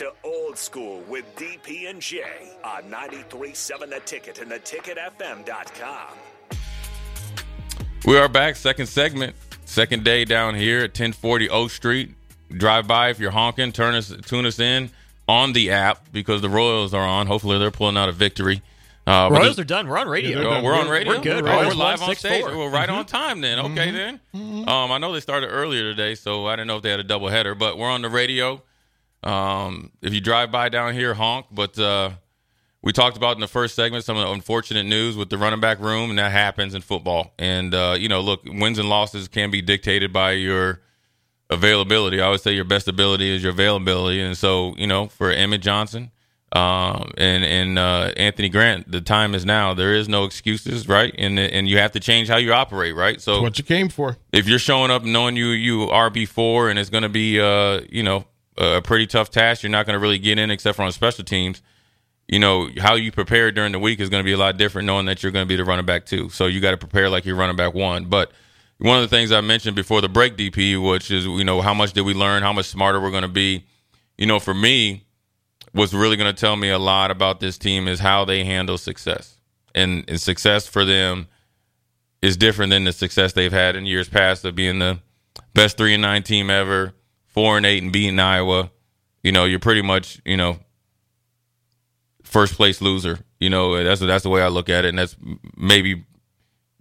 To old school with DP and J on 93.7 The Ticket and theticketfm.com. We are back, second segment, second day down here at 1040 Oak Street. Drive by if you're honking, turn us, tune us in on the app because the Royals are on. Hopefully, they're pulling out a victory. Uh, Royals are done. We're on radio. Oh, we're on radio. We're good. Oh, we're live won on stage. 6-4. We're right Mhm. on time then. Okay, then. Um, I know they started earlier today, so I didn't know if they had a double header, but we're on the radio. Um, if you drive by down here, honk. But uh, we talked about in the first segment some of the unfortunate news with the running back room, and that happens in football. And uh, you know, look, wins and losses can be dictated by your availability. I always say your best ability is your availability, and so you know, for Emmett Johnson um, and and uh, Anthony Grant, the time is now. There is no excuses, right? And and you have to change how you operate, right? So what you came for. if you're showing up knowing you you RB four and it's going to be uh you know a pretty tough task, you're not going to really get in except for on special teams. You know how you prepare during the week is going to be a lot different, knowing that you're going to be the running back too. So you got to prepare like you're running back one. But one of the things I mentioned before the break, DP, which is you know how much did we learn, how much smarter we're going to be. You know, for me, what's really going to tell me a lot about this team is how they handle success, and, and success for them is different than the success they've had in years past of being the best three and nine team ever, four and eight and beating Iowa. You know, you're pretty much you know first place loser. You know, that's that's the way I look at it, and that's maybe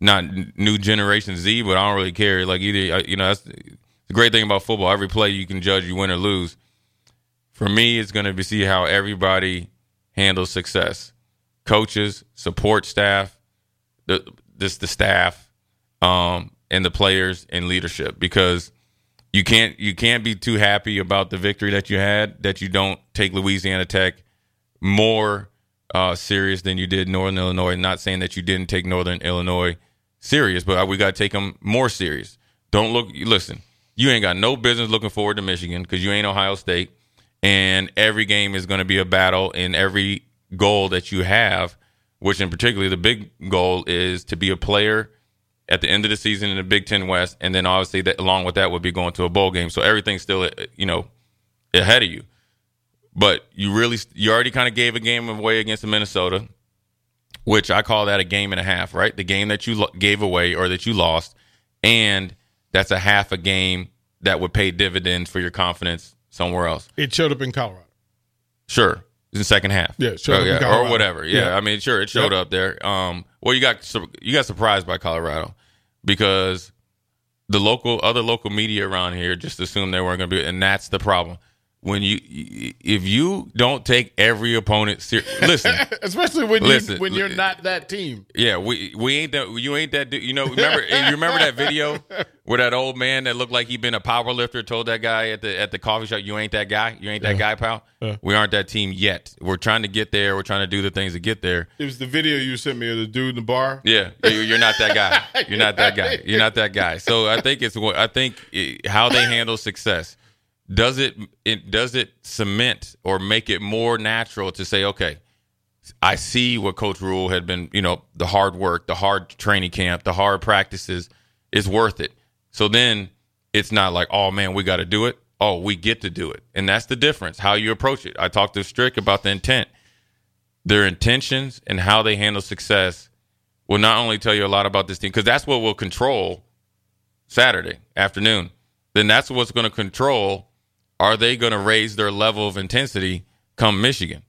not new generation Z, but I don't really care. Like either you know, that's the great thing about football. Every play you can judge you win or lose. For me, it's going to be see how everybody handles success, coaches, support staff, the this the staff, um, and the players and leadership because you can't you can't be too happy about the victory that you had that you don't take Louisiana Tech more uh, serious than you did Northern Illinois. Not saying that you didn't take Northern Illinois serious, but we got to take them more serious. Don't look. Listen, you ain't got no business looking forward to Michigan because you ain't Ohio State, and every game is going to be a battle, and every goal that you have, which in particular the big goal is to be a player at the end of the season in the Big Ten West, and then obviously that along with that would be going to a bowl game. So everything's still uh, you know ahead of you. But you really you already kind of gave a game away against Minnesota, which I call that a game and a half, right? The game that you lo- gave away or that you lost, and that's a half a game that would pay dividends for your confidence somewhere else. It showed up in Colorado. Sure. In the second half. Yeah, Oh, yeah, or whatever. Yeah. Yeah. I mean, sure, it showed Yep. up there. Um, well, you got you got surprised by Colorado because the local other local media around here just assumed they weren't going to be, and that's the problem. When you if you don't take every opponent seriously listen, Especially when Listen, you when you're not that team. yeah, we we ain't that you ain't that dude. You know, remember you remember that video where that old man that looked like he'd been a power lifter told that guy at the at the coffee shop, "You ain't that guy. You ain't that guy, pal. We aren't that team yet. We're trying to get there. We're trying to do the things to get there. It was the video you sent me of the dude in the bar. Yeah, you- you're not that guy. You're not that guy. You're not that guy. So I think it's what I think it, how they handle success. Does it it does it cement or make it more natural to say, okay, I see what Coach Rhule had been, you know, the hard work, the hard training camp, the hard practices is worth it. So then it's not like, oh man, we got to do it. Oh, we get to do it. And that's the difference, how you approach it. I talked to Strick about the intent. Their intentions and how they handle success will not only tell you a lot about this team, because that's what will control Saturday afternoon. Then that's what's going to control Are they going to raise their level of intensity come Michigan?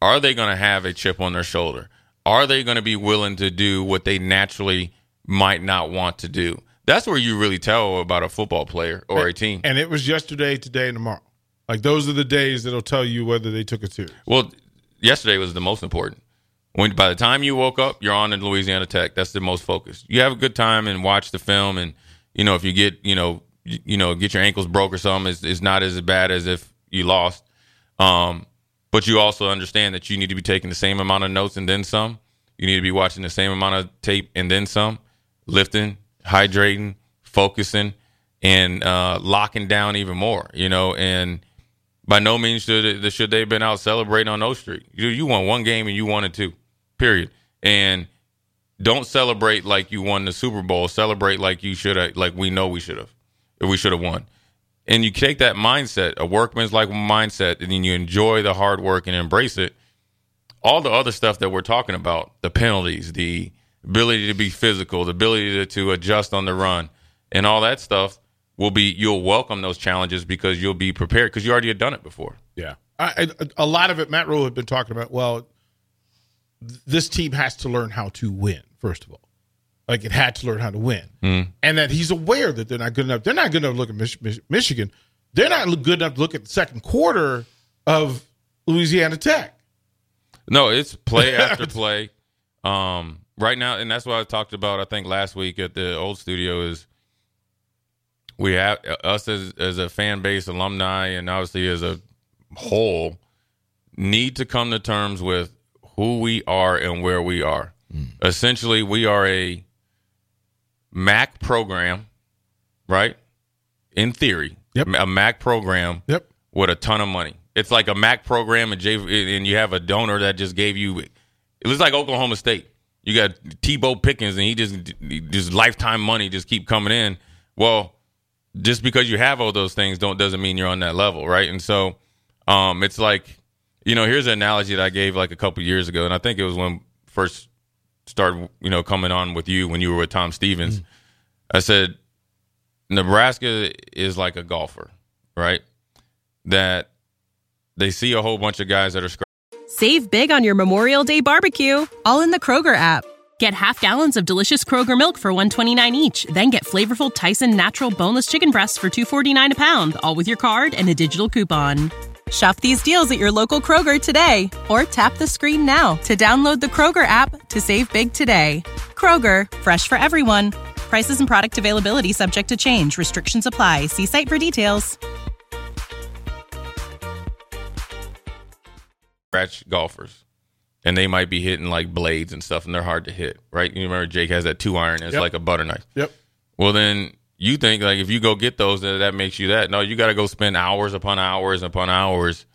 Are they going to have a chip on their shoulder? Are they going to be willing to do what they naturally might not want to do? That's where you really tell about a football player or a team. And it was yesterday, today, and tomorrow. Like those are the days that'll tell you whether they took it serious. Well, yesterday was the most important. When by the time you woke up, you're on in Louisiana Tech. That's the most focused. You have a good time and watch the film, and you know if you get you know you, know get your ankles broke or something, it's not as bad as if you lost. Um, but you also understand that you need to be taking the same amount of notes and then some. You need to be watching the same amount of tape and then some, lifting, hydrating, focusing, and uh, locking down even more. You know, and by no means should should they have been out celebrating on O Street. You you won one game and you won it too. Period. And don't celebrate like you won the Super Bowl. Celebrate like you should have, like we know we should have, we should have won. And you take that mindset, a workman's like mindset, and then you enjoy the hard work and embrace it. All the other stuff that we're talking about, the penalties, the ability to be physical, the ability to, to adjust on the run, and all that stuff will be you'll welcome those challenges because you'll be prepared because you already had done it before. Yeah, I, I, a lot of it. Matt Rhule had been talking about. Well, th- this team has to learn how to win first of all. Like it had to learn how to win, Mm. and that he's aware that they're not good enough. They're not good enough to look at Mich- Mich- Michigan. They're not good enough to look at the second quarter of Louisiana Tech. No, it's play after play. Um, right now, and that's what I talked about. I think last week at the old studio is we have us as as a fan base, alumni, and obviously as a whole need to come to terms with who we are and where we are. Essentially, we are a Mac program, right? In theory, Yep. a Mac program Yep. with a ton of money. It's like a Mac program, and J, and you have a donor that just gave you. It looks like Oklahoma State. You got T. Boone Pickens, and he just just lifetime money just keep coming in. Well, just because you have all those things don't doesn't mean you're on that level, right? And so, um, it's like you know, here's an analogy that I gave like a couple years ago, and I think it was when first started, you know, coming on with you when you were with Tom Stevens. Mm. I said, Nebraska is like a golfer, right? That they see a whole bunch of guys that are scra- Save big on your Memorial Day barbecue, all in the Kroger app. Get half gallons of delicious Kroger milk for 129 each, then get flavorful Tyson natural boneless chicken breasts for 249 a pound, all with your card and a digital coupon. Shop these deals at your local Kroger today or tap the screen now to download the Kroger app to save big today. Kroger, fresh for everyone. Prices and product availability subject to change. Restrictions apply. See site for details. scratch golfers, and they might be hitting like blades and stuff, and they're hard to hit, right? You remember Jake has that two iron; it's Yep. like a butter knife. Yep. Well, then you think like if you go get those, that, that makes you that. No, you got to go spend hours upon hours upon hours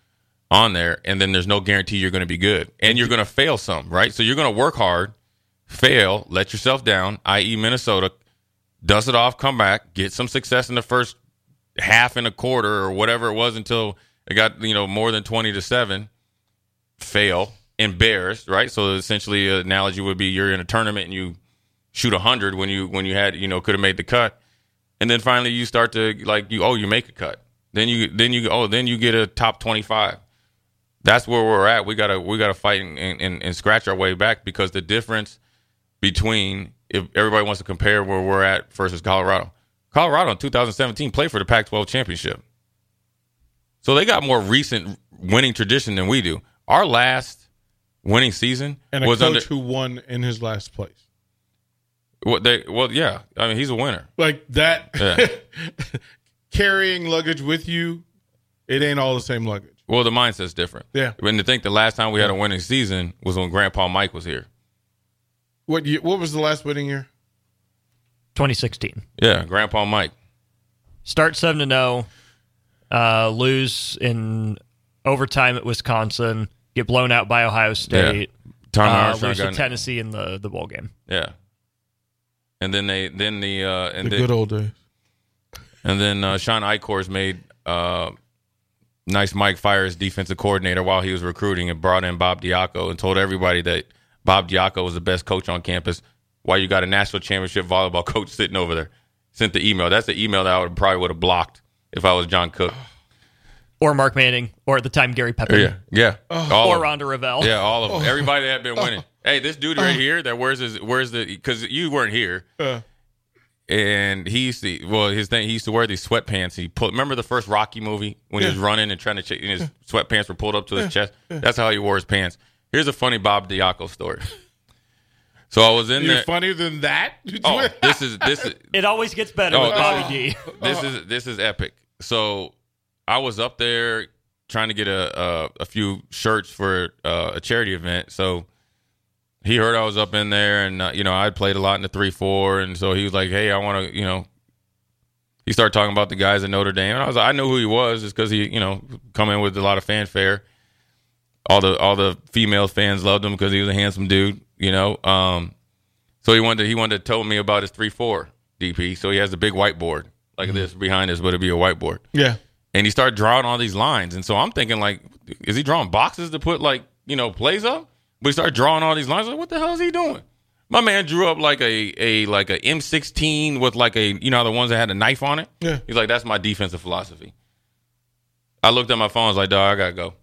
on there, and then there's no guarantee you're going to be good, and you're going to fail some, right? So you're going to work hard, fail, let yourself down, i.e., Minnesota, dust it off, come back, get some success in the first half and a quarter or whatever it was until it got you know more than twenty to seven, fail, embarrassed, right? So essentially, an analogy would be you're in a tournament and you shoot hundred when you when you had you know could have made the cut, and then finally you start to like you oh you make a cut, then you then you oh then you get a top twenty five. That's where we're at. We gotta we gotta fight and, and, and scratch our way back because the difference between if everybody wants to compare where we're at versus Colorado. Colorado in 2017 played for the Pac-12 championship. So they got more recent winning tradition than we do. Our last winning season And a was coach under who won in his last place. What they well yeah, I mean he's a winner. Like that Yeah. carrying luggage with you, it ain't all the same luggage. Well, the mindset's different. Yeah. When to think the last time we had a winning season was when Grandpa Mike was here. What year, what was the last winning year? 2016. Yeah, Grandpa Mike. Start 7 to 0, uh, lose in overtime at Wisconsin, get blown out by Ohio State, Tom uh, lose to Tennessee in the, the bowl game. Yeah. And then they then the uh and The then, good old days. And then uh, Shawn Eichorst made uh, nice Mike Fires defensive coordinator while he was recruiting and brought in Bob Diaco and told everybody that Bob Diaco was the best coach on campus. Why you got a national championship volleyball coach sitting over there? Sent the email. That's the email that I would probably would have blocked if I was John Cook. or Mark Manning, or at the time Gary Pepin, Yeah, yeah, all or. Rhonda Revelle. Yeah, all of them. Everybody that had been winning. Hey, this dude right here, that wears his, where's the? Because you weren't here, Uh. and he used to. Well, his thing, he used to wear these sweatpants. He put. Remember the first Rocky movie when he was running and trying to, ch- and his sweatpants were pulled up to his chest. That's how he wore his pants. Here's a funny Bob Diaco story. So I was in You're there. funnier than that. Oh, this is this is It always gets better Oh, with Bobby D. this is this is epic. So I was up there trying to get a a, a few shirts for uh, a charity event. So he heard I was up in there, and uh, you know I played a lot in the three four, and so he was like, "Hey, I want to," you know. He started talking about the guys at Notre Dame, and I was like, I knew who he was, just because he, you know, come in with a lot of fanfare. All the all the female fans loved him because he was a handsome dude, you know. Um, so he wanted to, he wanted to tell me about his three four DP. So he has a big whiteboard like this behind us, but it'd be a whiteboard. yeah. And he started drawing all these lines. And so I'm thinking like, is he drawing boxes to put like, you know, plays up? But he started drawing all these lines. Like, what the hell is he doing? My man drew up like a a like a M16 with like a you know the ones that had a knife on it. Yeah. He's like, that's my defensive philosophy. I looked at my phone. I was like, dog, I gotta go.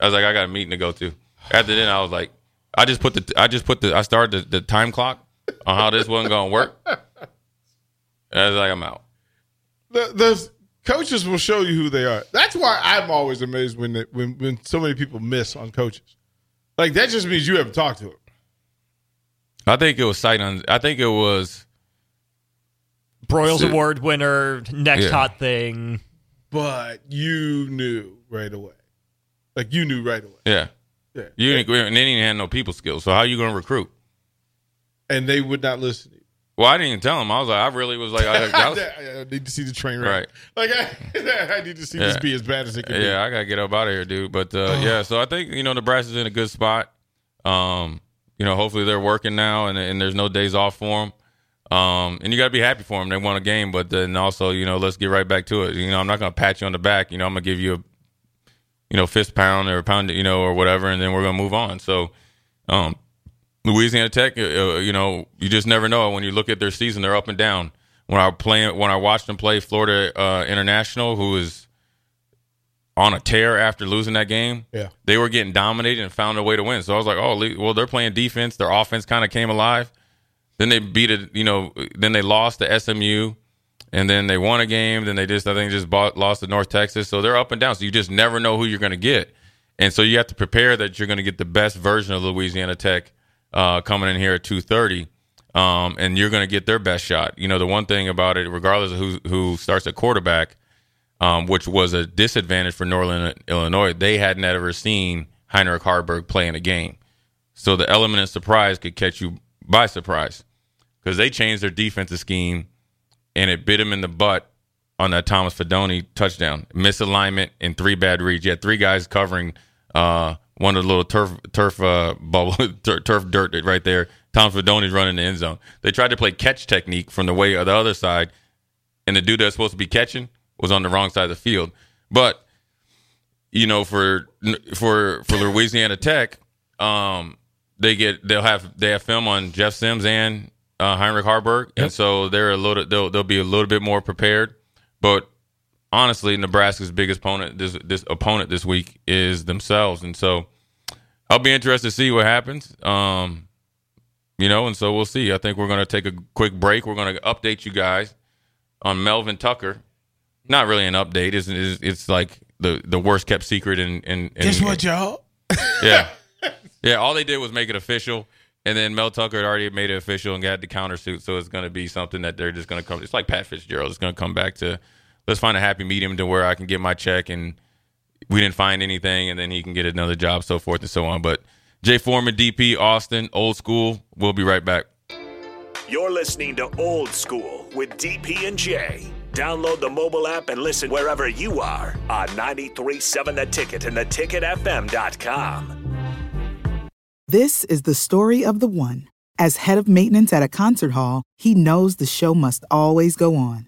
I was like, I got a meeting to go to. After then, I was like, I just put the I just put the I started the, the time clock on how this wasn't gonna work. And I was like, I'm out. The, the coaches will show you who they are. That's why I'm always amazed when they, when when so many people miss on coaches. Like that just means you haven't talked to him. I think it was sight on. I think it was. Broyles So- Award winner, next Yeah. hot thing. but you knew right away. Like you knew right away. Yeah, Yeah. you didn't, and they didn't have no people skills. So how are you gonna recruit? And they would not listen to you. Well, I didn't even tell him. I was like, I really was like, I, I was, I need to see the train wreck. Right. Like I, I need to see this be as bad as it can be. yeah, I gotta get up out of here, dude. But uh, yeah, so I think you know Nebraska's in a good spot. Um, you know, hopefully they're working now, and, and there's no days off for them. Um, and you gotta be happy for them. They won a game, but then also, you know, let's get right back to it. You know, I'm not gonna pat you on the back. You know, I'm gonna give you a, you know, fist pound or a pound, you know, or whatever, and then we're gonna move on. So, um, Louisiana Tech, uh, uh, you know, you just never know when you look at their season. They're up and down. When I playing, when I watched them play Florida uh, International, who is on a tear after losing that game, Yeah. they were getting dominated and found a way to win. So I was like, oh, well, they're playing defense. Their offense kind of came alive. Then they beat it, you know. Then they lost to SMU, and then they won a game. Then they just, I think, just bought, lost to North Texas. So they're up and down. So you just never know who you're going to get, and so you have to prepare that you're going to get the best version of Louisiana Tech uh, coming in here at two thirty, um, and you're going to get their best shot. You know, the one thing about it, regardless of who who starts at quarterback, um, which was a disadvantage for Northern Illinois, they hadn't ever seen Heinrich Haarberg play in a game. So the element of surprise could catch you by surprise because they changed their defensive scheme and it bit him in the butt on that Thomas Fidone touchdown. Misalignment and three bad reads. You had three guys covering uh, one of the little turf turf uh, bubble tur- turf dirt right there. Thomas Fidone's running the end zone. They tried to play catch technique from the way of the other side, and the dude that's supposed to be catching was on the wrong side of the field. But you know, for for for Louisiana Tech, um, they get they'll have they have film on Jeff Sims and uh, Heinrich Haarberg, and so they're a little they'll they'll be a little bit more prepared. But honestly, Nebraska's biggest opponent this this opponent this week is themselves, and so I'll be interested to see what happens. Um, you know, and so we'll see. I think we're going to take a quick break. We're going to update you guys on Melvin Tucker. Not really an update. It's, it's, it's like the, the worst kept secret in, in, in Guess what, y'all? yeah. Yeah, all they did was make it official. And then Mel Tucker had already made it official and got the countersuit. So it's going to be something that they're just going to come. It's like Pat Fitzgerald. It's going to come back to let's find a happy medium to where I can get my check and we didn't find anything and then he can get another job, so forth and so on. But Jay Foreman, DP, Austin, old school. We'll be right back. You're listening to Old School with DP and Jay. Download the mobile app and listen wherever you are on 937 The Ticket and theticketfm.com. This is the story of the one. As head of maintenance at a concert hall, he knows the show must always go on.